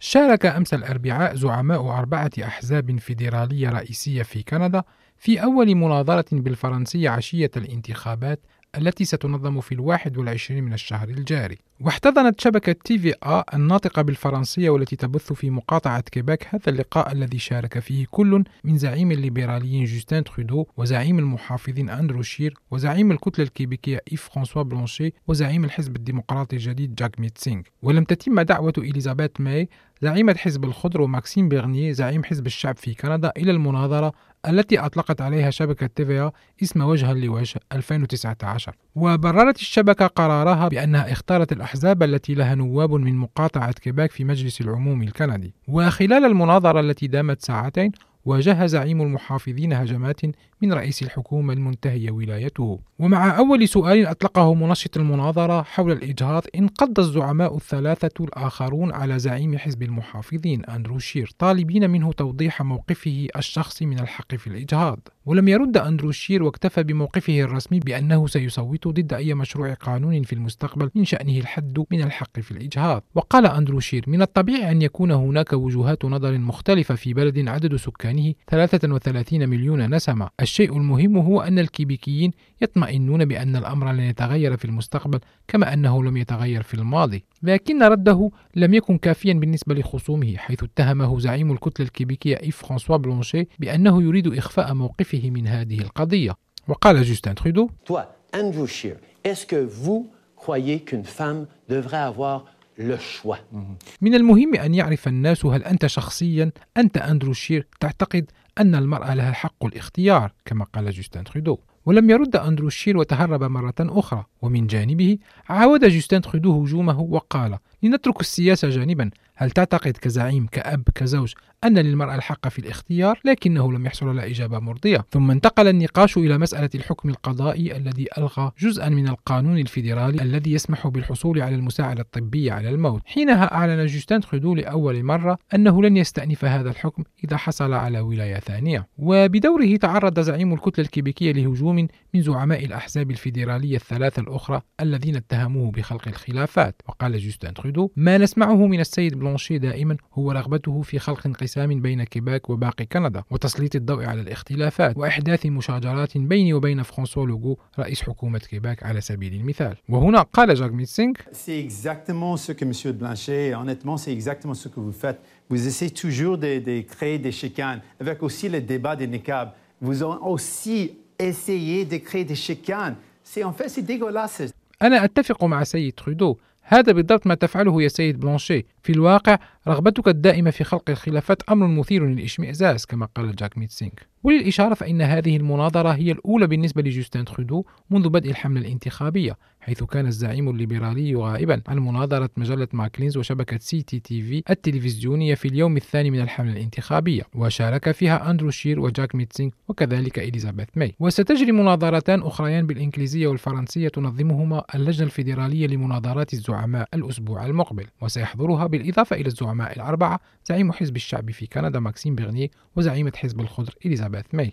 شارك أمس الأربعاء زعماء أربعة أحزاب فيدرالية رئيسية في كندا في أول مناظرة بالفرنسية عشية الانتخابات التي ستنظم في الواحد والعشرين من الشهر الجاري. واحتضنت شبكة TVA الناطقة بالفرنسية والتي تبث في مقاطعة كيباك هذا اللقاء الذي شارك فيه كل من زعيم الليبراليين جوستين ترودو وزعيم المحافظين أندرو شير وزعيم الكتلة الكيبيكية إيف فرانسوا بلانشي وزعيم الحزب الديمقراطي الجديد جاغميت سينغ. ولم تتم دعوة إليزابيث ماي زعيمة حزب الخضر وماكسيم بيرني زعيم حزب الشعب في كندا إلى المناظرة التي أطلقت عليها شبكة TVA اسم وجها لوجه 2019 وبررت الشبكة قرارها بأنها اختارت الأحزاب التي لها نواب من مقاطعة كيباك في مجلس العموم الكندي. وخلال المناظرة التي دامت ساعتين واجه زعيم المحافظين هجمات من رئيس الحكومة المنتهية ولايته. ومع أول سؤال أطلقه منشط المناظرة حول الإجهاض انقض الزعماء الثلاثة الآخرون على زعيم حزب المحافظين أندرو شير طالبين منه توضيح موقفه الشخصي من الحق في الإجهاض. ولم يرد أندرو شير واكتفى بموقفه الرسمي بأنه سيصوت ضد أي مشروع قانون في المستقبل من شأنه الحد من الحق في الإجهاض. وقال أندرو شير من الطبيعي أن يكون هناك وجهات نظر مختلفة في بلد عدد سكانه 33 مليون نسمة. الشيء المهم هو أن الكيبيكيين يطمئنون بأن الأمر لن يتغير في المستقبل كما أنه لم يتغير في الماضي. لكن رده لم يكن كافيا بالنسبة لخصومه حيث اتهمه زعيم الكتلة الكيبيكية إيف فرانسوا بلونشي بأنه يريد إخفاء موقفه من هذه القضية. وقال جوستين ترودو Andrew Scheer, est-ce que vous croyez qu'une femme devrait avoir من المهم أن يعرف الناس هل أنت شخصيا أنت أندرو شير تعتقد أن المرأة لها حق الاختيار كما قال جوستين ترودو. ولم يرد أندرو شير وتهرب مرة أخرى ومن جانبه عاود جوستين ترودو هجومه وقال لنترك السياسة جانبا هل تعتقد كزعيم كأب كزوج أن للمرأة الحق في الاختيار؟ لكنه لم يحصل على إجابة مرضية. ثم انتقل النقاش إلى مسألة الحكم القضائي الذي ألغى جزءا من القانون الفيدرالي الذي يسمح بالحصول على المساعدة الطبية على الموت. حينها أعلن جوستين ترودو لأول مرة أنه لن يستأنف هذا الحكم إذا حصل على ولاية ثانية. وبدوره تعرض زعيم الكتلة الكيبيكية لهجوم من زعماء الأحزاب الفيدرالية الثلاثة الأخرى الذين اتهموه بخلق الخلافات. وقال جوستين ترودو ما نسمعه من السيد بلونشي دائما هو رغبته في خلق انقسام بين كيباك وباقي كندا وتسليط الضوء على الاختلافات وإحداث مشاجرات بيني وبين فرانسوا لوغو رئيس حكومة كيباك على سبيل المثال وهنا قال جارميت سينغ c'est exactement ce que Monsieur Blanchet honnêtement c'est exactement ce que faites Vous essayez toujours de, de créer des chicanes avec aussi le débat des niqab. Vous avez aussi essayé de créer des chicanes. C'est en fait, c'est dégueulasse. أنا أتفق مع سيد ترودو هذا بالضبط ما تفعله يا سيد بلانشي في الواقع رغبتك الدائمة في خلق الخلافات أمر مثير للإشمئزاز كما قال جاغميت سينغ. وللإشارة فإن هذه المناظرة هي الأولى بالنسبة لجوستين ترودو منذ بدء الحملة الانتخابية حيث كان الزعيم الليبرالي غائبا عن مناظرة مجلة ماكلينز وشبكة City TV التلفزيونية في اليوم الثاني من الحملة الانتخابية وشارك فيها أندرو شير وجاغميت سينغ وكذلك إليزابيث ماي. وستجري مناظرتان أخريان بالإنجليزية والفرنسية تنظمهما اللجنة الفيدرالية لمناظرات الزعماء الأسبوع المقبل وسيحضرها بالإضافة إلى الزعماء الأربعة زعيم حزب الشعب في كندا ماكسيم بيرنيه وزعيمة حزب الخضر إليزابيث ماي